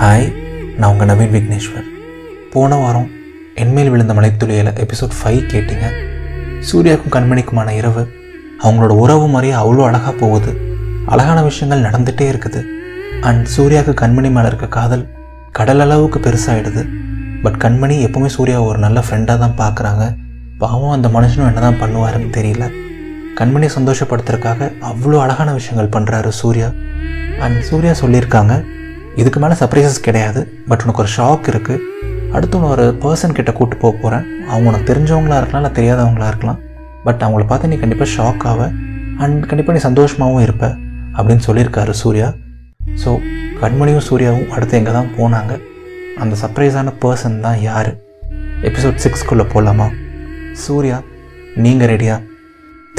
Hi நான் உங்கள் நவீன் விக்னேஸ்வர். போன வாரம் என்மேல் விழுந்த மலைத்துளியில் எபிசோட் ஃபைவ் கேட்டீங்க. சூர்யாவுக்கும் கண்மணிக்குமான இரவு அவங்களோட உறவு மாதிரியே அவ்வளோ அழகாக போகுது. அழகான விஷயங்கள் நடந்துகிட்டே இருக்குது. அண்ட் சூர்யாவுக்கு கண்மணி மேலே இருக்க காதல் கடல் அளவுக்கு பெருசாகிடுது பட் கண்மணி எப்போவுமே சூர்யா ஒரு நல்ல ஃப்ரெண்டாக தான் பார்க்குறாங்க பாவம் அந்த மனுஷனும் என்ன தான் பண்ணுவாருன்னு தெரியல. கண்மணியை சந்தோஷப்படுத்துறதுக்காக அவ்வளோ அழகான விஷயங்கள் பண்ணுறாரு சூர்யா. அண்ட் சூர்யா சொல்லியிருக்காங்க இதுக்கு மேலே சர்ப்ரைசஸ் கிடையாது பட் உனக்கு ஒரு ஷாக் இருக்குது அடுத்து உன்னை ஒரு பர்சன் கிட்ட கூட்டு போக போகிறேன் அவங்க உனக்கு தெரிஞ்சவங்களா இருக்கலாம் இல்லை தெரியாதவங்களா இருக்கலாம். பட் அவங்கள பார்த்து நீ கண்டிப்பாக ஷாக் ஆவ அண்ட் கண்டிப்பாக நீ சந்தோஷமாகவும் இருப்ப அப்படின்னு சொல்லியிருக்காரு சூர்யா. ஸோ கண்மணியும் சூர்யாவும் அடுத்து எங்கே தான் போனாங்க? அந்த சர்ப்ரைஸான பர்சன் தான் யார்? எபிசோட் சிக்ஸ்குள்ளே போகலாமா சூர்யா நீங்கள் ரெடியா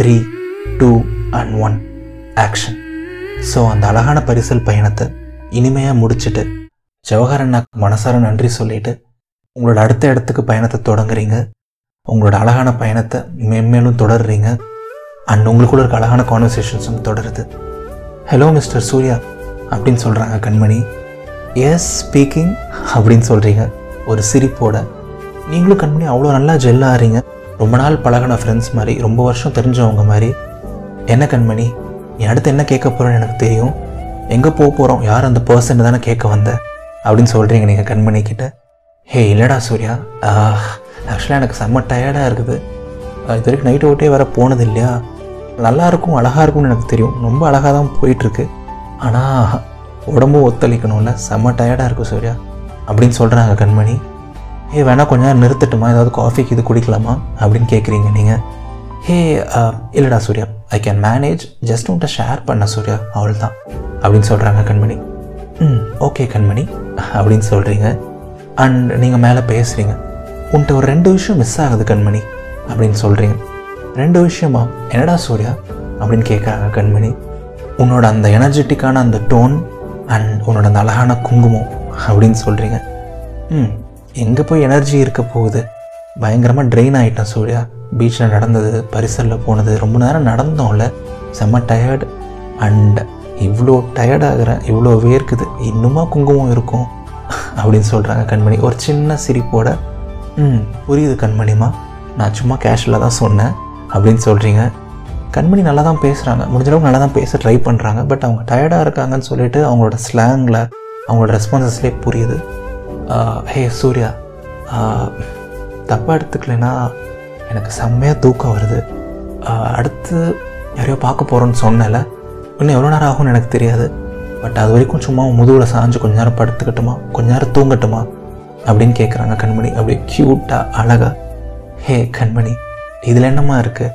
three two and one action so அந்த அழகான பரிசல் பயணத்தை இனிமையாக முடிச்சுட்டு ஜவஹர் அண்ணாக்கு மனசார நன்றி சொல்லிட்டு உங்களோட அடுத்த இடத்துக்கு பயணத்தை தொடங்குறீங்க. உங்களோட அழகான பயணத்தை மென்மேலும் தொடர்றீங்க. அண்ட் உங்களுக்குள்ள இருக்க அழகான கான்வர்சேஷன்ஸும் தொடருது. ஹலோ மிஸ்டர் சூர்யா அப்படின்னு சொல்கிறாங்க கண்மணி. எஸ் ஸ்பீக்கிங் அப்படின்னு சொல்கிறீங்க ஒரு சிரிப்போட. நீங்களும் கண்மணி அவ்வளோ நல்லா ஜெல் ஆகிறீங்க ரொம்ப நாள் பழகின ஃப்ரெண்ட்ஸ் மாதிரி ரொம்ப வருஷம் தெரிஞ்சவங்க மாதிரி. என்ன கண்மணி நீ அடுத்து என்ன கேட்க போகிறேன்னு எனக்கு தெரியும். எங்கே போக போகிறோம் யார் அந்த பர்சன் தானே கேட்க வந்த? அப்படின்னு சொல்கிறீங்க நீங்கள் கண்மணி கிட்ட. ஹே இல்லைடா சூர்யா. ஆக்சுவலாக எனக்கு செம்ம டயர்டாக இருக்குது. இது வரைக்கும் நைட்டு ஓட்டே வர போனது இல்லையா? நல்லா இருக்கும் அழகாக இருக்கும்னு எனக்கு தெரியும். ரொம்ப அழகாக தான் போயிட்டுருக்கு. ஆனால் உடம்பும் ஒத்துழைக்கணும்ல செம்ம டயர்டாக இருக்கும் சூர்யா. அப்படின்னு சொல்கிறாங்க கண்மணி. ஏ வேணா கொஞ்ச நேரம் நிறுத்தட்டுமா? ஏதாவது காஃபிக்கு இது குடிக்கலாமா? அப்படின்னு கேட்குறீங்க நீங்கள் ஹே இல்லைடா Surya. I can manage just உன்ட்ட ஷேர் பண்ண சூர்யா. அவள் தான் அப்படின்னு சொல்கிறாங்க கண்மணி. ம் ஓகே கண்மணி அப்படின்னு சொல்கிறீங்க அண்ட் நீங்கள் மேலே பேசுகிறீங்க உன்ட்ட ஒரு ரெண்டு விஷயம் மிஸ் ஆகுது கண்மணி அப்படின்னு சொல்கிறீங்க ரெண்டு விஷயமா? என்னடா சூர்யா? அப்படின்னு கேட்குறாங்க கண்மணி. உன்னோட அந்த எனர்ஜெட்டிக்கான அந்த டோன் அண்ட் உன்னோட அந்த அழகான குங்குமம் அப்படின்னு சொல்கிறீங்க ம் எங்கே போய் எனர்ஜி இருக்க போகுது? பயங்கரமாக ட்ரெயின் ஆகிட்டேன் சூர்யா. பீச்சில் நடந்தது பரிசலில் போனது ரொம்ப நேரம் நடந்தோம்ல. செம்ம டயர்டு அண்ட் இவ்வளோ டயர்டாகிறேன் இவ்வளோ வேர்க்குது இன்னுமா குங்குமம் இருக்கும்? அப்படின்னு சொல்கிறாங்க கண்மணி. ஒரு சின்ன சிரிப்போட ம் புரியுது கண்மணிமா நான் சும்மா கேஷுவலாக தான் சொன்னேன் அப்படின்னு சொல்கிறீங்க கண்மணி நல்லா தான் பேசுகிறாங்க முடிஞ்சளவுக்கு நல்லா தான் பேச ட்ரை பண்ணுறாங்க பட் அவங்க டயர்டாக இருக்காங்கன்னு சொல்லிட்டு அவங்களோட ஸ்லாங்கில் அவங்களோட ரெஸ்பான்சஸ்லேயே புரியுது. ஹே சூர்யா. தப்பாக எடுத்துக்கலைன்னா எனக்கு செம்மையாக தூக்கம் வருது. அடுத்து யாரையோ பார்க்க போகிறோன்னு சொன்னல இன்னும் எவ்வளோ நேரம் ஆகும்னு எனக்கு தெரியாது. பட் அது வரைக்கும் சும்மா முதுகில் சாஞ்சு கொஞ்ச நேரம் படுத்துக்கட்டுமா? கொஞ்ச நேரம் தூங்கட்டுமா? அப்படின்னு கேட்குறாங்க கண்மணி. அப்படியே க்யூட்டாக அழகா. ஹே கண்மணி இதில் என்னம்மா இருக்குது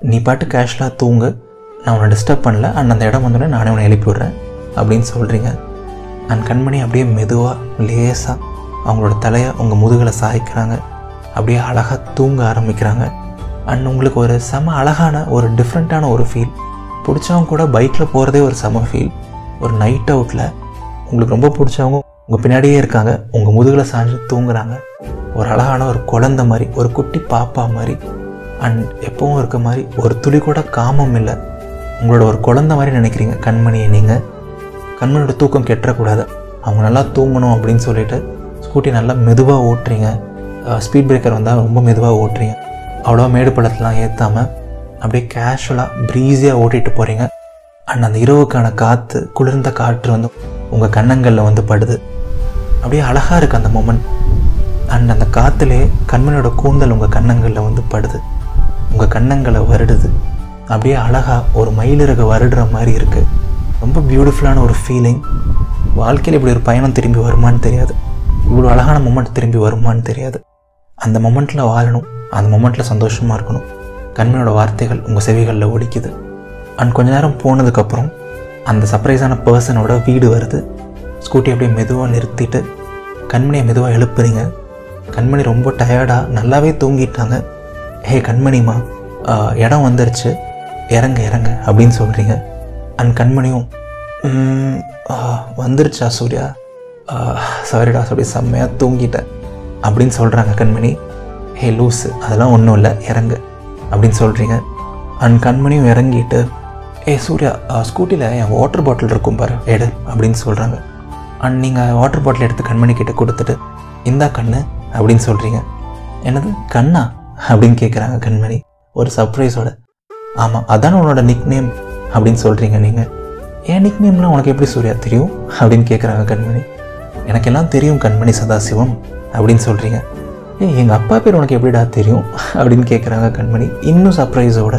நீ பாட்டு கேஷுவலாக தூங்கு. நான் உன்னை டிஸ்டர்ப் பண்ணல. அண்ட் அந்த இடம் வந்தோடனே நானே உன்னை எழுப்பி விட்றேன். அப்படின்னு சொல்கிறீங்க அண்ட் கண்மணி அப்படியே மெதுவாக லேசாக அவங்களோட தலையை உங்கள் முதுகில் சாய்க்கிறாங்க. அப்படியே அழகாக தூங்க ஆரம்பிக்கிறாங்க. அண்ட் உங்களுக்கு ஒரு செம அழகான ஒரு டிஃப்ரெண்ட்டான ஒரு ஃபீல் பிடிச்சவங்க கூட பைக்கில் போகிறதே ஒரு செம ஃபீல் ஒரு நைட் அவுட்டில் உங்களுக்கு ரொம்ப பிடிச்சவங்க உங்கள் பின்னாடியே இருக்காங்க. உங்கள் முதுகில் சாஞ்சு தூங்குறாங்க. ஒரு அழகான ஒரு குழந்தை மாதிரி ஒரு குட்டி பாப்பா மாதிரி அண்ட் எப்பவும் இருக்க மாதிரி ஒரு துளி கூட காமம் இல்லை. உங்களோட ஒரு குழந்த மாதிரி நினைக்கிறீங்க. கண்மணியை நீங்கள் கண்மணியோட தூக்கம் கெட்டக்கூடாது அவங்க நல்லா தூங்கணும் அப்படின்னு சொல்லிட்டு ஸ்கூட்டி நல்லா மெதுவாக ஓட்டுறீங்க. ஸ்பீட் பிரேக்கர் வந்தால் ரொம்ப மெதுவாக ஓட்டுறீங்க. அவ்வளோ மேடு பள்ளத்தெலாம் ஏற்றாமல் அப்படியே கேஷுவலாக ப்ரீஸியாக ஓட்டிகிட்டு போகிறீங்க அண்ட் அந்த இரவுக்கான காற்று குளிர்ந்த காற்று வந்து உங்கள் கன்னங்களில் வந்து படுது. அப்படியே அழகாக இருக்குது அந்த மொமெண்ட் அண்ட் அந்த காற்றுலே கண்மணியோட கூந்தல் உங்கள் கன்னங்களில் வந்து படுது. உங்கள் கன்னங்களை வருடுது. அப்படியே அழகாக ஒரு மயிலிறகு வருடுற மாதிரி இருக்குது ரொம்ப பியூட்டிஃபுல்லான ஒரு ஃபீலிங் வாழ்க்கையில் இப்படி ஒரு பயணம் திரும்பி வருமான்னு தெரியாது. இவ்வளோ அழகான மொமெண்ட் திரும்பி வருமான்னு தெரியாது. அந்த மொமெண்ட்டில் வாழணும். அந்த மொமெண்ட்டில் சந்தோஷமாக இருக்கணும். கண்மணியோட வார்த்தைகள் உங்கள் செவிகளில் ஒழிக்குது அண்ட் கொஞ்ச நேரம் போனதுக்கப்புறம் அந்த சர்ப்ரைஸான பர்சனோட வீடு வருது. ஸ்கூட்டி அப்படியே மெதுவாக நிறுத்திட்டு கண்மணியை மெதுவாக எழுப்புறீங்க. கண்மணி ரொம்ப டயர்டாக நல்லாவே தூங்கிட்டாங்க. ஹே கண்மணிமா இடம் வந்துருச்சு. இறங்க இறங்க அப்படின்னு சொல்கிறீங்க அண்ட் கண்மணியும் வந்துருச்சா சூர்யா? சாரிடா அப்படி செம்மையாக தூங்கிட்டேன் அப்படின்னு சொல்கிறாங்க கண்மணி. ஹே லூஸு அதெல்லாம் ஒன்றும் இல்லை இறங்கு. அப்படின்னு சொல்கிறீங்க அண்ட் கண்மணியும் இறங்கிட்டு ஏ சூர்யா ஸ்கூட்டியில் என் வாட்டர் பாட்டில் இருக்கும் பாரு எடு அப்படின்னு சொல்கிறாங்க அண்ட் நீங்கள் வாட்டர் பாட்டில் எடுத்து கண்மணி கிட்டே கொடுத்துட்டு இந்தா கண்ணு அப்படின்னு சொல்கிறீங்க என்னது கண்ணா? அப்படின்னு கேட்குறாங்க கண்மணி. ஒரு சர்ப்ரைஸோட ஆமாம் அதான் உன்னோட நிக் நேம் அப்படின்னு சொல்கிறீங்க நீங்கள் என் நிக் நேம்லாம் உனக்கு எப்படி சூர்யா தெரியும்? அப்படின்னு கேட்குறாங்க கண்மணி. எனக்கெல்லாம் தெரியும் கண்மணி சதாசிவம் அப்படின்னு சொல்கிறீங்க ஏ எங்கள் அப்பா பேர் உனக்கு எப்படிடா தெரியும்? அப்படின்னு கேட்குறாங்க கண்மணி. இன்னும் சர்ப்ரைஸோட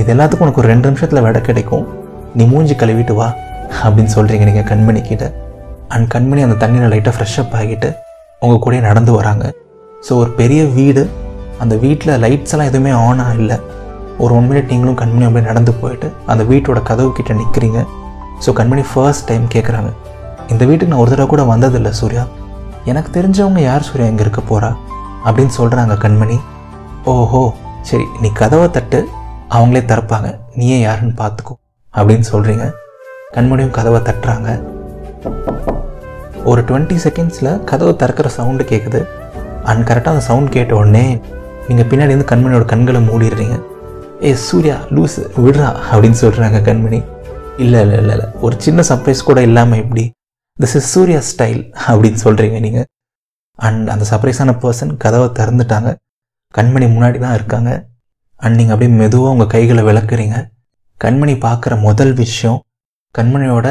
இது எல்லாத்துக்கும் உனக்கு ஒரு ரெண்டு நிமிஷத்தில் விட கிடைக்கும். நீ மூஞ்சி கழுவிட்டு வா அப்படின்னு சொல்கிறீங்க நீங்கள் கண்மணி கிட்ட. அண்ட் கண்மணி அந்த தண்ணியில் லைட்டாக ஃப்ரெஷ்அப் ஆகிட்டு உங்கள் கூடயே நடந்து வராங்க. ஸோ ஒரு பெரிய வீடு அந்த வீட்டில் லைட்ஸ் எல்லாம் எதுவுமே ஆனாக இல்லை. ஒரு ஒன் மினிட் நீங்களும் கண்மணி அப்படியே நடந்து போயிட்டு அந்த வீட்டோட கதவு கிட்ட நிற்கிறீங்க ஸோ கண்மணி ஃபர்ஸ்ட் டைம் கேட்குறாங்க இந்த வீட்டுக்கு நான் ஒரு தடவை கூட வந்ததில்லை சூர்யா. எனக்கு தெரிஞ்சவங்க யார் சூர்யா இங்கே இருக்க போகிறா அப்படின்னு சொல்கிறாங்க கண்மணி. ஓஹோ சரி நீ கதவை தட்டு அவங்களே திறப்பாங்க. நீயே யாருன்னு பார்த்துக்கோ அப்படின்னு சொல்கிறீங்க கண்மணியும் கதவை தட்டுறாங்க. ஒரு டுவெண்ட்டி செகண்ட்ஸில் கதவை திறக்கிற சவுண்டு கேட்குது அண்ட் கரெக்டாக அந்த சவுண்ட் கேட்ட உடனே நீங்கள் பின்னாடி இருந்து கண்மணியோட கண்களை மூடிடுறீங்க. ஏ சூர்யா லூஸ் விடுறா அப்படின்னு சொல்கிறாங்க கண்மணி. இல்லை இல்லை இல்லை இல்லை ஒரு சின்ன சர்ப்ரைஸ் கூட இல்லாமல் எப்படி? திஸ் இஸ் சூர்யா ஸ்டைல் அப்படின்னு சொல்கிறீங்க நீங்கள் அண்ட் அந்த சர்ப்ரைஸான பர்சன் கதவை திறந்துட்டாங்க. கண்மணி முன்னாடி தான் இருக்காங்க. அண்ட் நீங்கள் அப்படியே மெதுவாக உங்கள் கைகளை விளக்குறீங்க. கண்மணி பார்க்குற முதல் விஷயம் கண்மணியோட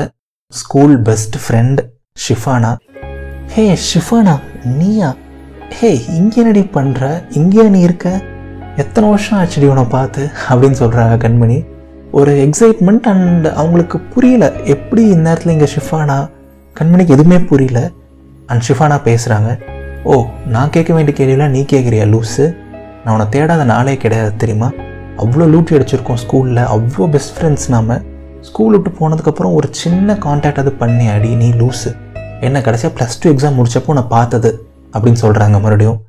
school best friend Shifana. Hey Shifana நீயா? ஹே இங்கே என்னடி பண்ணுற இங்கேயா நீ இருக்க? எத்தனை வருஷம் ஆச்சுடி உன்னை பார்த்து? அப்படின்னு சொல்கிறாங்க கண்மணி. ஒரு எக்ஸைட்மெண்ட் அண்ட் அவங்களுக்கு புரியல எப்படி இந்நேரத்தில் இங்கே ஷிஃபானா? கண்மணிக்கு எதுவுமே புரியல. அண்ட் ஷிஃபானா பேசுகிறாங்க ஓ நான் கேட்க வேண்டிய கேள்வியெல்லாம் நீ கேட்குறியா லூஸு நான் உன்னை தேடாத நாளே கிடையாது தெரியுமா? அவ்வளோ லூட்டி அடிச்சிருக்கோம் ஸ்கூலில் அவ்வளோ பெஸ்ட் ஃப்ரெண்ட்ஸ் நாம. ஸ்கூல் விட்டு போனதுக்கப்புறம் ஒரு சின்ன காண்டாக்ட் அது பண்ணி அடி நீ லூஸு என்ன கடைசியாக ப்ளஸ் டூ எக்ஸாம் முடிச்சப்போ நான் பார்த்தது அப்படின்னு சொல்கிறாங்க மறுபடியும்.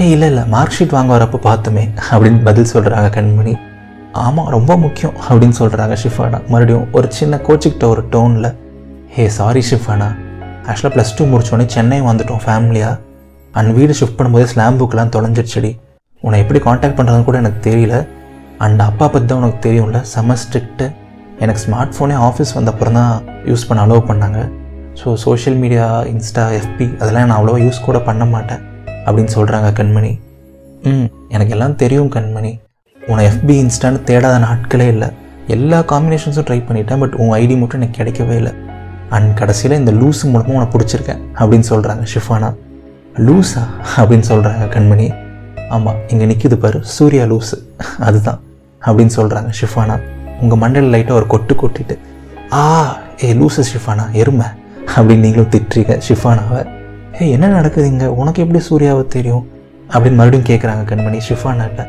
ஏ இல்லை இல்லை மார்க் ஷீட் வாங்க வரப்போ பார்த்தோமே அப்படின்னு பதில் சொல்கிறாங்க கண்மணி. ஆமாம் ரொம்ப முக்கியம் அப்படின்னு சொல்கிறாங்க ஷிஃபானா. மறுபடியும் ஒரு சின்ன கோச்சிக்கிட்ட ஒரு டோனில் ஹே சாரி ஷிஃபானா. ஆக்சுவலாக ப்ளஸ் டூ முடித்தோடனே சென்னை வந்துட்டோம் ஃபேமிலியாக அண்ட் வீடு ஷிஃப்ட் பண்ணும்போதே ஸ்லாம் புக்கெலாம் தொலைஞ்சிடுச்சுடி உன்னை எப்படி காண்டாக்ட் பண்ணுறதுன்னு கூட எனக்கு தெரியல. அண்ட் அப்பா பற்றி தான் உனக்கு தெரியும்ல? செம ஸ்ட்ரிக்ட்டு எனக்கு ஸ்மார்ட் ஃபோனே ஆஃபீஸ் வந்த அப்புறம் தான் யூஸ் பண்ண அலோவ் பண்ணாங்க. ஸோ சோஷியல் மீடியா இன்ஸ்டா எஃபி அதெல்லாம் நான் அவ்வளோவா யூஸ் கூட பண்ண மாட்டேன். அப்படின்னு சொல்கிறாங்க கண்மணி. ம் எனக்கு எல்லாம் தெரியும் கண்மணி. உன்னை எஃபி இன்ஸ்டான்னு தேடாத நாட்களே இல்லை. எல்லா காம்பினேஷன்ஸும் ட்ரை பண்ணிட்டேன் பட் உன் ஐடி மட்டும் எனக்கு கிடைக்கவே இல்லை. அண்ட் கடைசியில் இந்த லூஸ் மூலமாக உன்னை பிடிச்சிருக்கேன் அப்படின்னு சொல்கிறாங்க ஷிஃபானா. லூஸா அப்படின்னு சொல்கிறாங்க கண்மணி. ஆமாம் இங்கே நிற்கிது பாரு சூர்யா லூஸு அதுதான் அப்படின்னு சொல்கிறாங்க ஷிஃபானா. உங்கள் மண்டல் லைட்டாக ஒரு கொட்டு கொட்டிட்டு ஆ ஏ லூசு ஷிஃபானா எருமை அப்படின்னு நீங்களும் திட்டுறீங்க ஷிஃபானாவை. ஏ என்ன நடக்குது இங்கே? உனக்கு எப்படி சூர்யாவை தெரியும்? அப்படின்னு மறுபடியும் கேட்குறாங்க கண்மணி ஷிஃபானாட்ட.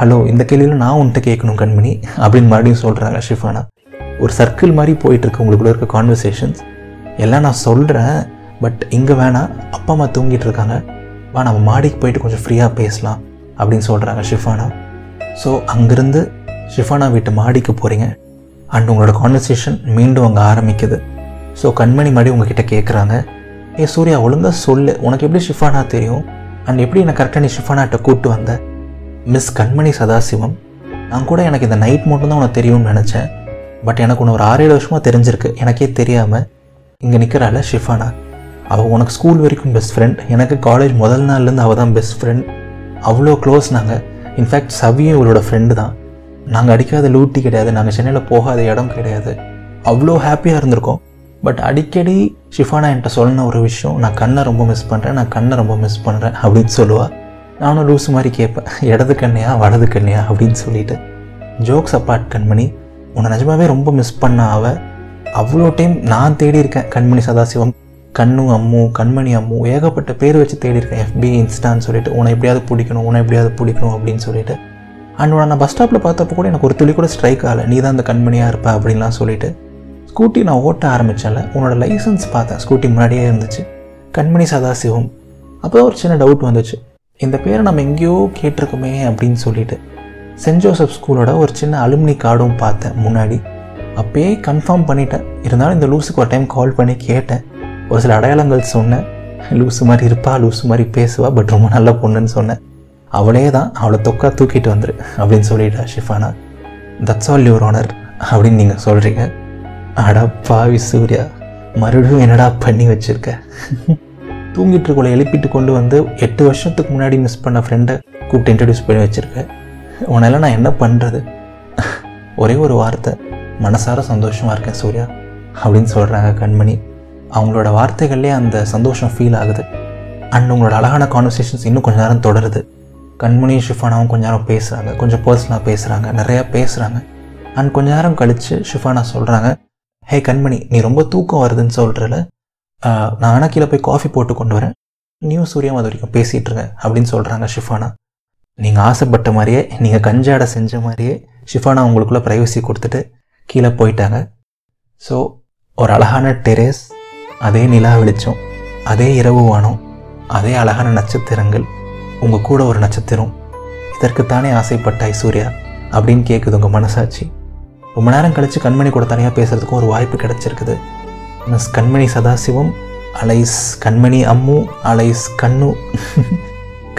ஹலோ இந்த கேள்வியில் நான் உன்கிட்ட கேட்கணும் கண்மணி அப்படின்னு மறுபடியும் சொல்கிறாங்க ஷிஃபானா. ஒரு சர்க்கிள் மாதிரி போயிட்டுருக்கு உங்களுக்குள்ள இருக்க கான்வர்சேஷன்ஸ் எல்லாம் நான் சொல்கிறேன் பட் இங்கே வேணாம் அப்பா அம்மா தூங்கிட்டு இருக்காங்க. வா நம்ம மாடிக்கு போயிட்டு கொஞ்சம் ஃப்ரீயாக பேசலாம் அப்படின்னு சொல்கிறாங்க ஷிஃபானா. ஸோ அங்கேருந்து ஷிஃபானா வீட்டு மாடிக்கு போகிறீங்க அண்ட் உங்களோட கான்வர்சேஷன் மீண்டும் அங்கே ஆரம்பிக்குது. ஸோ கண்மணி மாடி உங்ககிட்ட கேட்குறாங்க ஏ சூர்யா ஒழுங்காக சொல்லு. உனக்கு எப்படி ஷிஃபானா தெரியும்? அண்ட் எப்படி என்னை கரெக்டாக நீ ஷிஃபானாட்ட கூப்பிட்டு வந்த? மிஸ் கண்மணி சதாசிவம் நான் கூட எனக்கு இந்த நைட் மட்டும் தான் உனக்கு தெரியும்னு நினச்சேன். பட் எனக்கு ஒன்று ஒரு ஆறு ஏழு வருஷமாக தெரிஞ்சிருக்கு. எனக்கே தெரியாமல் இங்கே நிற்கிறாள் ஷிஃபானா. அவள் உனக்கு ஸ்கூல் வரைக்கும் பெஸ்ட் ஃப்ரெண்ட் எனக்கு காலேஜ் முதல் நாள்லேருந்து அவள் தான் பெஸ்ட் ஃப்ரெண்ட் அவ்வளோ க்ளோஸ் நாங்கள் இன்ஃபேக்ட் சவியும் இவளோட ஃப்ரெண்டு தான். நாங்கள் அடிக்காத லூட்டி கிடையாது. நாங்கள் சென்னையில் போகாத இடம் கிடையாது. அவ்வளோ ஹாப்பியாக இருந்திருக்கோம். பட் அடிக்கடி ஷிஃபானா என்கிட்ட சொன்ன ஒரு விஷயம் நான் கண்ணை ரொம்ப மிஸ் பண்ணுறேன் நான் கண்ணை ரொம்ப மிஸ் பண்ணுறேன் அப்படின்னு சொல்லுவாள் நானும் லூஸ் மாதிரி கேட்பேன் இடது கண்ணையா வலது கண்ணையா? அப்படின்னு சொல்லிட்டு. ஜோக்ஸ் அப்பார்ட் கண்மணி. உன்னை நிஜமாவே ரொம்ப மிஸ் பண்ண அவள் அவ்வளோ டைம் நான் தேடி இருக்கேன். கண்மணி சதாசிவம். கண்ணு அம்மு கண்மணி அம்மு ஏகப்பட்ட பேர் வச்சு தேடி இருக்கேன் எஃபி இன்ஸ்டான்னு சொல்லிட்டு உன்னை எப்படியாவது பிடிக்கணும் உன்னை எப்படியாவது பிடிக்கணும் அப்படின்னு சொல்லிட்டு. அண்ட் நான் பஸ் ஸ்டாப்பில் பார்த்தப்போ கூட எனக்கு ஒரு துளி கூட ஸ்ட்ரைக் ஆகலை. நீ தான் அந்த கண்மணியாக இருப்ப அப்படின்லாம் சொல்லிட்டு ஸ்கூட்டி நான் ஓட்ட ஆரம்பித்தேன்ல உன்னோட லைசன்ஸ் பார்த்தேன். ஸ்கூட்டி முன்னாடியே இருந்துச்சு. கண்மணி சதாசிவம். அப்போ ஒரு சின்ன டவுட் வந்துச்சு. இந்த பேரை நம்ம எங்கேயோ கேட்டிருக்கோமே அப்படின்னு சொல்லிட்டு சென்ட் ஜோசப் ஸ்கூலோட ஒரு சின்ன அலுமினி கார்டும் பார்த்தேன் முன்னாடி. அப்பயே கன்ஃபார்ம் பண்ணிட்டேன். இருந்தாலும் இந்த லூஸுக்கு ஒரு டைம் கால் பண்ணி கேட்டேன். ஒரு சில அடையாளங்கள் சொன்னேன் லூசு மாதிரி இருப்பா லூசு மாதிரி பேசுவா பட் ரொம்ப நல்ல பொண்ணுன்னு சொன்னேன் அவளே தான் அவளை தொக்கா தூக்கிட்டு வந்துரு அப்படின்னு சொல்லிட்டா Shifana. That's all your honour அப்படின்னு நீங்கள் சொல்கிறீங்க அடா பாவி சூர்யா மறுபடியும் என்னடா பண்ணி வச்சுருக்க? தூங்கிட்டு இருக்கோல எழுப்பிட்டு கொண்டு வந்து எட்டு வருஷத்துக்கு முன்னாடி மிஸ் பண்ண ஃப்ரெண்டை கூப்பிட்டு இன்ட்ரடியூஸ் பண்ணி வச்சுருக்கேன் உன்னெல்லாம் நான் என்ன பண்ணுறது ஒரே ஒரு வார்த்தை மனசார சந்தோஷமாக இருக்கேன் சூர்யா அப்படின்னு சொல்கிறாங்க கண்மணி. அவங்களோட வார்த்தைகள்லேயே அந்த சந்தோஷம் ஃபீல் ஆகுது. அண்ட் உங்களோட அழகான கான்வர்சேஷன்ஸ் இன்னும் கொஞ்ச நேரம் தொடருது. கண்மணியும் ஷிஃபானாவும் கொஞ்ச நேரம் பேசுகிறாங்க கொஞ்சம் பர்சனலாக பேசுகிறாங்க நிறையா பேசுகிறாங்க அண்ட் கொஞ்ச நேரம் கழித்து ஷிஃபானா சொல்கிறாங்க ஹே கண்மணி நீ ரொம்ப தூக்கம் வருதுன்னு சொல்கிறல நான் வேணா கீழே போய் காஃபி போட்டு கொண்டு வரேன். நீயும் சூரியம் அது வரைக்கும் பேசிகிட்டு இருங்க அப்படின்னு சொல்கிறாங்க ஷிஃபானா. நீங்கள் ஆசைப்பட்ட மாதிரியே நீங்கள் கஞ்சாடை செஞ்ச மாதிரியே ஷிஃபானா உங்களுக்குள்ளே ப்ரைவசி கொடுத்துட்டு கீழே போயிட்டாங்க. ஸோ ஒரு அழகான டெரேஸ் அதே நிலா வெளிச்சம் அதே இரவு வானம் அதே அழகான நட்சத்திரங்கள் உங்கள் கூட ஒரு நட்சத்திரம். இதற்குத்தானே ஆசைப்பட்டாய் சூர்யா? அப்படின்னு கேட்குது உங்கள் மனசாட்சி. ரொம்ப நேரம் கழித்து கண்மணி கூட தனியாக பேசுகிறதுக்கும் ஒரு வாய்ப்பு கிடச்சிருக்குது. மிஸ் கண்மணி சதாசிவம் அலைஸ் கண்மணி அம்மு அலைஸ் கண்ணு.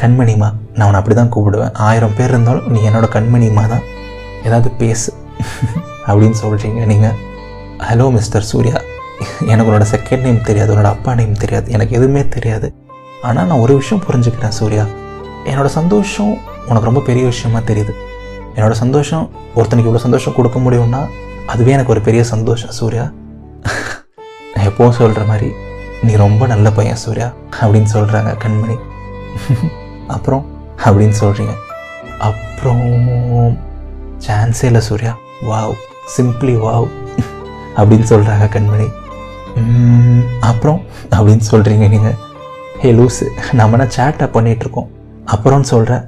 கண்மணிமா நான் உன்னை அப்படி தான் கூப்பிடுவேன். ஆயிரம் பேர் இருந்தாலும் நீ என்னோட கண்மணிமா தான். ஏதாவது பேசு. அப்படின்னு சொல்கிறீங்க நீங்கள் ஹலோ மிஸ்டர் சூர்யா. எனக்கு உன்னோட செகண்ட் நேம் தெரியாது உன்னோட அப்பா நேம் தெரியாது எனக்கு எதுவுமே தெரியாது. ஆனால் நான் ஒரு விஷயம் புரிஞ்சுக்கிறேன் சூர்யா. என்னோட சந்தோஷம் உனக்கு ரொம்ப பெரிய விஷயமா தெரியுது. என்னோட சந்தோஷம் ஒருத்தனுக்கு இவ்வளோ சந்தோஷம் கொடுக்க முடியும்னா அதுவே எனக்கு ஒரு பெரிய சந்தோஷம் சூர்யா. நான் எப்போவும் சொல்கிற மாதிரி நீ ரொம்ப நல்ல பையன் சூர்யா அப்படின்னு சொல்கிறாங்க கண்மணி. அப்புறம் அப்படின்னு சொல்கிறீங்க அப்புறம் சான்ஸே இல்லை சூர்யா. வாவ் சிம்பிளி வாவ் அப்படின்னு சொல்கிறாங்க கண்மணி. அப்புறம் அப்படின்னு சொல்கிறீங்க நீங்கள் ஹே லூஸு நம்ம சேட்டை பண்ணிகிட்ருக்கோம் அப்புறம்னு சொல்கிறேன்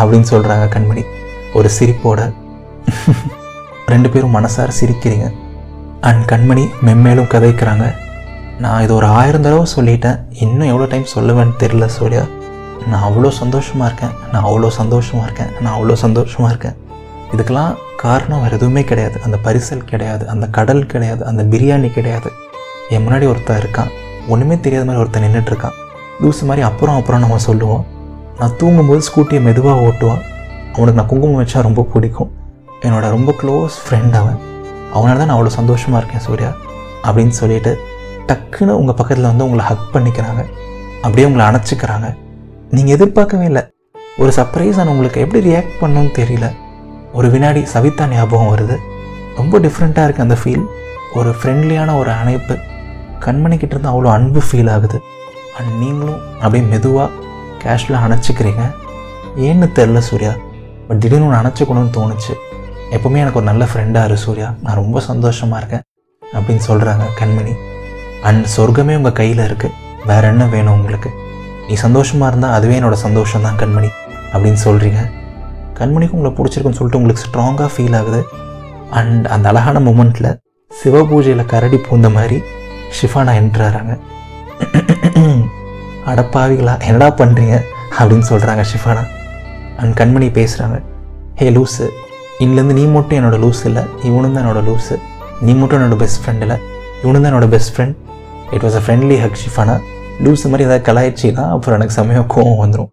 அப்படின்னு சொல்கிறாங்க கண்மணி. ஒரு சிரிப்போட. ரெண்டு பேரும் மனசார சிரிக்கிறீங்க. அண்ட் கண்மணி மென்மேலும் கதைக்கிறாங்க. நான் இது ஒரு ஆயிரம் தடவை சொல்லிட்டேன். இன்னும் எவ்வளோ டைம் சொல்லுவேன்னு தெரில சூர்யா நான் அவ்வளோ சந்தோஷமாக இருக்கேன். நான் அவ்வளோ சந்தோஷமாக இருக்கேன். நான் அவ்வளோ சந்தோஷமாக இருக்கேன். இதுக்கெல்லாம் காரணம் வேறு எதுவுமே கிடையாது. அந்த பரிசல் கிடையாது. அந்த கடல் கிடையாது. அந்த பிரியாணி கிடையாது. என் முன்னாடி ஒருத்தன் இருக்கான். ஒன்றுமே தெரியாத மாதிரி ஒருத்தன் நின்றுட்டுருக்கான் இருக்கான் மாதிரி அப்புறம் அப்புறம் நம்ம சொல்லுவோம். நான் தூங்கும்போது ஸ்கூட்டியை மெதுவாக ஓட்டுவான். அவனுக்கு நான் குங்குமம் வச்சா ரொம்ப பிடிக்கும். என்னோட ரொம்ப க்ளோஸ் ஃப்ரெண்ட் அவன். அவனால் தான் நான் அவ்வளோ சந்தோஷமாக இருக்கேன் சூர்யா அப்படின்னு சொல்லிட்டு டக்குன்னு உங்கள் பக்கத்தில் வந்து உங்களை ஹக் பண்ணிக்கிறாங்க. அப்படியே உங்களை அணைச்சிக்கிறாங்க. நீங்கள் எதிர்பார்க்கவே இல்லை. ஒரு சர்ப்ரைஸ் நான் உங்களுக்கு எப்படி ரியாக்ட் பண்ணணும்னு தெரியல. ஒரு வினாடி சவிதா ஞாபகம் வருது. ரொம்ப டிஃப்ரெண்ட்டாக இருக்குது அந்த ஃபீல் ஒரு ஃப்ரெண்ட்லியான ஒரு அணைப்பு. கண்மணிக்கிட்ட இருந்து அவ்வளோ அன்பு ஃபீல் ஆகுது. அண்ட் நீங்களும் அப்படியே மெதுவாக கேஷுவலாக அணைச்சிக்கிறீங்க. ஏன்னு தெரில சூர்யா. பட் திடீர்னு ஒன்று அணைச்சிக்கணும்னு தோணுச்சு. எப்போவுமே எனக்கு ஒரு நல்ல ஃப்ரெண்டாக இரு சூர்யா. நான் ரொம்ப சந்தோஷமாக இருக்கேன் அப்படின்னு சொல்கிறாங்க கண்மணி. அண்ட் சொர்க்கமே உங்கள் கையில் இருக்குது வேற என்ன வேணும் உங்களுக்கு? நீ சந்தோஷமாக இருந்தால் அதுவே என்னோடய சந்தோஷம் தான் கண்மணி அப்படின்னு சொல்கிறீங்க கண்மணிக்கு உங்களை பிடிச்சிருக்குன்னு சொல்லிட்டு உங்களுக்கு ஸ்ட்ராங்காக ஃபீல் ஆகுது. அண்ட் அந்த அழகான மூமெண்ட்டில் சிவபூஜையில் கரடி பூந்த மாதிரி ஷிஃபானா என்ட்ராறாங்க அடப்பாவிகளா என்னடா பண்ணுறீங்க அப்படின்னு சொல்கிறாங்க ஷிஃபானா. அண்ட் கண்மணி பேசுகிறாங்க ஹே லூஸு இன்னிலேருந்து நீ மட்டும் என்னோடய லூஸ் இல்லை இவனும் தான் என்னோடய லூஸு நீ மட்டும் என்னோட பெஸ்ட் ஃப்ரெண்ட் இல்லை இவனும் தான் என்னோட best friend it was a friendly hug Shifana. Loose மாதிரி ஏதாவது கலாய்ச்சின்னா அப்புறம் எனக்கு செமையாக கோவம் வந்துடும்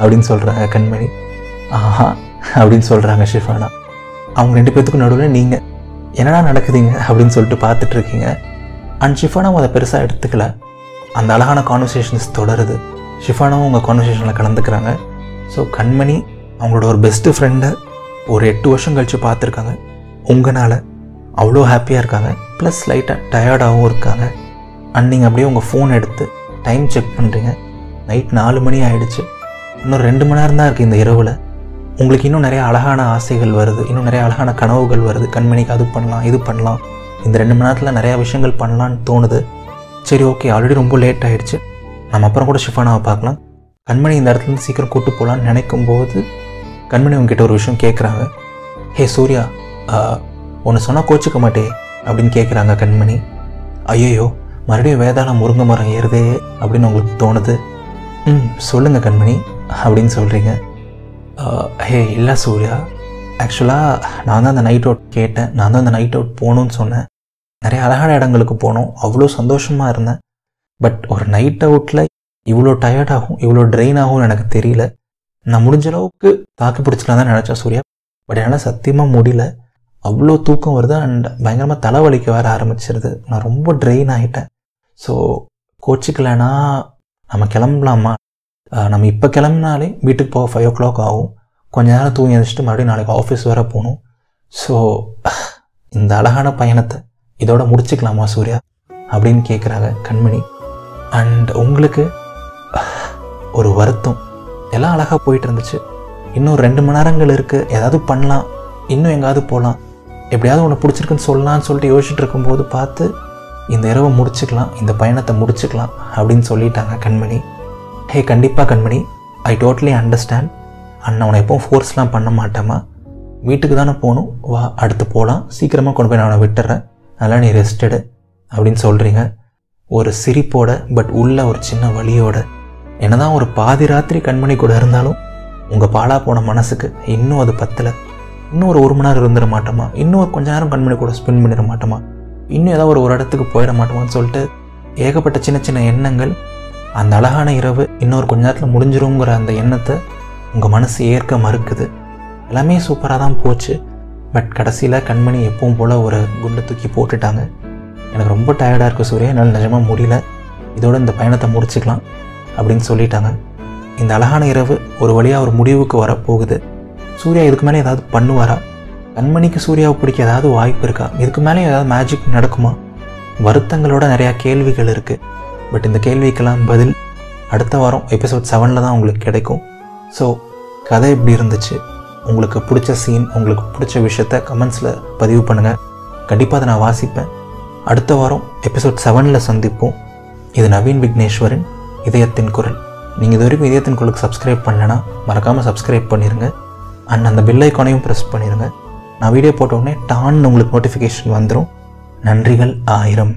அப்படின்னு சொல்கிறாங்க கண்மணி. ஆஹா அப்படின்னு சொல்கிறாங்க ஷிஃபானா. அவங்க ரெண்டு பேர்த்துக்கும் நடுவில் நீங்கள் என்னடா நடக்குதுங்க? அப்படின்னு சொல்லிட்டு பார்த்துட்ருக்கீங்க அண்ட் ஷிஃபானாவும் அதை பெருசாக எடுத்துக்கல. அந்த அழகான கான்வர்சேஷன்ஸ் தொடருது. ஷிஃபானாவும் உங்கள் கான்வர்சேஷனில் கலந்துக்கிறாங்க. ஸோ கண்மணி அவங்களோட ஒரு பெஸ்ட்டு ஃப்ரெண்டை ஒரு எட்டு வருஷம் கழித்து பார்த்துருக்காங்க. உங்களால் அவ்வளோ ஹாப்பியாக இருக்காங்க. ப்ளஸ் லைட்டாக டயர்டாகவும் இருக்காங்க. அண்ட் நீங்கள் அப்படியே உங்கள் ஃபோன் எடுத்து டைம் செக் பண்ணுறீங்க நைட் நாலு மணி ஆகிடுச்சு இன்னும் ரெண்டு மணி நேரம் தான் இருக்குது இந்த இரவில். உங்களுக்கு இன்னும் நிறைய அழகான ஆசைகள் வருது. இன்னும் நிறைய அழகான கனவுகள் வருது. கண்மணிக்கு அது பண்ணலாம் இது பண்ணலாம். இந்த ரெண்டு மணி நேரத்தில் நிறையா விஷயங்கள் பண்ணலான்னு தோணுது. சரி ஓகே ஆல்ரெடி ரொம்ப லேட் ஆகிடுச்சு நம்ம அப்புறம் கூட ஷிஃபானாவை பார்க்கலாம். கண்மணி இந்த இடத்துலேருந்து சீக்கிரம் கூட்டு போகலான்னு நினைக்கும் போது கண்மணி உங்ககிட்ட ஒரு விஷயம் கேட்குறாங்க ஹே சூர்யா ஒன்று சொன்னால் கோச்சிக்க மாட்டே அப்படின்னு கேட்குறாங்க கண்மணி. ஐயோ மறுபடியும் வேதாளம் முருங்கை மரம் ஏறுதே அப்படின்னு உங்களுக்கு தோணுது. ம் சொல்லுங்கள் கண்மணி அப்படின்னு சொல்கிறீங்க ஹே இல்லை சூர்யா. ஆக்சுவலாக நான் தான் அந்த நைட் அவுட் கேட்டேன். நான் தான் அந்த நைட் அவுட் போகணுன்னு சொன்னேன். நிறைய அழகான இடங்களுக்கு போனோம். அவ்வளோ சந்தோஷமாக இருந்தேன். பட் ஒரு நைட் அவுட்டில் இவ்வளோ டயர்ட் ஆகும் இவ்வளோ ட்ரெயின் ஆகும்னு எனக்கு தெரியல. நான் முடிஞ்ச அளவுக்கு தாக்கு பிடிச்சலாம் தான் நினச்சேன் சூர்யா. பட் என்னால் சத்தியமாக முடியல. அவ்வளோ தூக்கம் வருது அண்ட் பயங்கரமாக தலைவலிக்க வேற ஆரம்பிச்சிருது. நான் ரொம்ப ட்ரெயின் ஆகிட்டேன் ஸோ கோச்சிக்கலைன்னா நம்ம கிளம்பலாமா? நம்ம இப்போ கிளம்புனாலே வீட்டுக்கு போக ஃபைவ் ஓ கிளாக் ஆகும். கொஞ்ச நேரம் தூங்கி எழுந்திரிச்சிட்டு மறுபடியும் நாளைக்கு ஆஃபீஸ் வேறு போகணும். ஸோ இந்த அழகான பயணத்தை இதோட முடிச்சுக்கலாமா சூர்யா? அப்படின்னு கேட்குறாங்க கண்மணி. அண்ட் உங்களுக்கு ஒரு வருத்தம். எல்லாம் அழகாக போயிட்டு இருந்துச்சு. இன்னும் ரெண்டு மணி நேரங்கள் இருக்குது ஏதாவது பண்ணலாம். இன்னும் எங்காவது போகலாம் எப்படியாவது உன்னை பிடிச்சிருக்குன்னு சொல்லலாம்னு சொல்லிட்டு யோசிச்சுட்டு இருக்கும்போது பார்த்து இந்த இரவை முடிச்சுக்கலாம். இந்த பயணத்தை முடிச்சுக்கலாம் அப்படின்னு சொல்லிட்டாங்க கண்மணி. ஹே கண்டிப்பாக கண்மணி. ஐ டோட்டலி அண்டர்ஸ்டாண்ட் அண்ணன் உன்னை எப்போவும் ஃபோர்ஸ்லாம் பண்ண மாட்டேமா வீட்டுக்கு தானே போகணும். வா அடுத்து போகலாம் சீக்கிரமாக கொண்டு போய் நான் அவனை விட்டுறேன். நல்லா நீ ரெஸ்டடு அப்படின்னு சொல்கிறீங்க ஒரு சிரிப்போட பட் உள்ள ஒரு சின்ன வலியோட. என்னதான் ஒரு பாதி ராத்திரி கண்மணி கூட இருந்தாலும் உங்கள் பாழா போன மனசுக்கு இன்னும் அது பத்தலை. இன்னும் ஒரு ஒரு மணி நேரம் இருந்துட மாட்டோமா? இன்னும் ஒரு கொஞ்ச நேரம் கண்மணி கூட ஸ்பெண்ட் பண்ணிட மாட்டோமா? இன்னும் ஏதாவது ஒரு ஒரு இடத்துக்கு போயிட மாட்டோமான்னு சொல்லிட்டு ஏகப்பட்ட சின்ன சின்ன எண்ணங்கள் அந்த அழகான இரவு இன்னொரு கொஞ்ச நேரத்தில் முடிஞ்சிருங்கிற அந்த எண்ணத்தை உங்கள் மனசு ஏற்க மறுக்குது. எல்லாமே சூப்பராக தான் போச்சு. பட் கடைசியில் கண்மணி எப்பவும் போல் ஒரு குண்டை தூக்கி போட்டுட்டாங்க. எனக்கு ரொம்ப டயர்டாக இருக்குது சூர்யா. என்னால் நிஜமாக முடியல. இதோட இந்த பயணத்தை முடிச்சுக்கலாம் அப்படின்னு சொல்லிட்டாங்க. இந்த அழகான இரவு ஒரு வழியாக ஒரு முடிவுக்கு வரப்போகுது. சூர்யா இதுக்கு மேலே ஏதாவது பண்ணுவாரா? கண்மணிக்கு சூர்யாவை பிடிக்க ஏதாவது வாய்ப்பு இருக்கா? இதுக்கு மேலே ஏதாவது மேஜிக் நடக்குமா? வருத்தங்களோட நிறையா கேள்விகள் இருக்குது பட் இந்த கேள்விக்கெல்லாம் பதில் அடுத்த வாரம் எபிசோட் செவனில் தான் உங்களுக்கு கிடைக்கும். ஸோ கதை எப்படி இருந்துச்சு? உங்களுக்கு பிடிச்ச சீன் உங்களுக்கு பிடிச்ச விஷயத்த கமெண்ட்ஸில் பதிவு பண்ணுங்கள் கண்டிப்பாக அதை நான் வாசிப்பேன். அடுத்த வாரம் எபிசோட் செவனில் சந்திப்போம். இது நவீன் விக்னேஸ்வரன் இதயத்தின் குரல். நீங்கள் இது வரைக்கும் இதயத்தின் குரலுக்கு சப்ஸ்கிரைப் பண்ணலனா மறக்காமல் சப்ஸ்கிரைப் பண்ணிடுங்க அண்ட் அந்த பெல் ஐக்கானையும் ப்ரெஸ் பண்ணிடுங்க நான் வீடியோ போட்டோடனே டான்னு உங்களுக்கு நோட்டிஃபிகேஷன் வந்துடும் நன்றிகள் ஆயிரம்.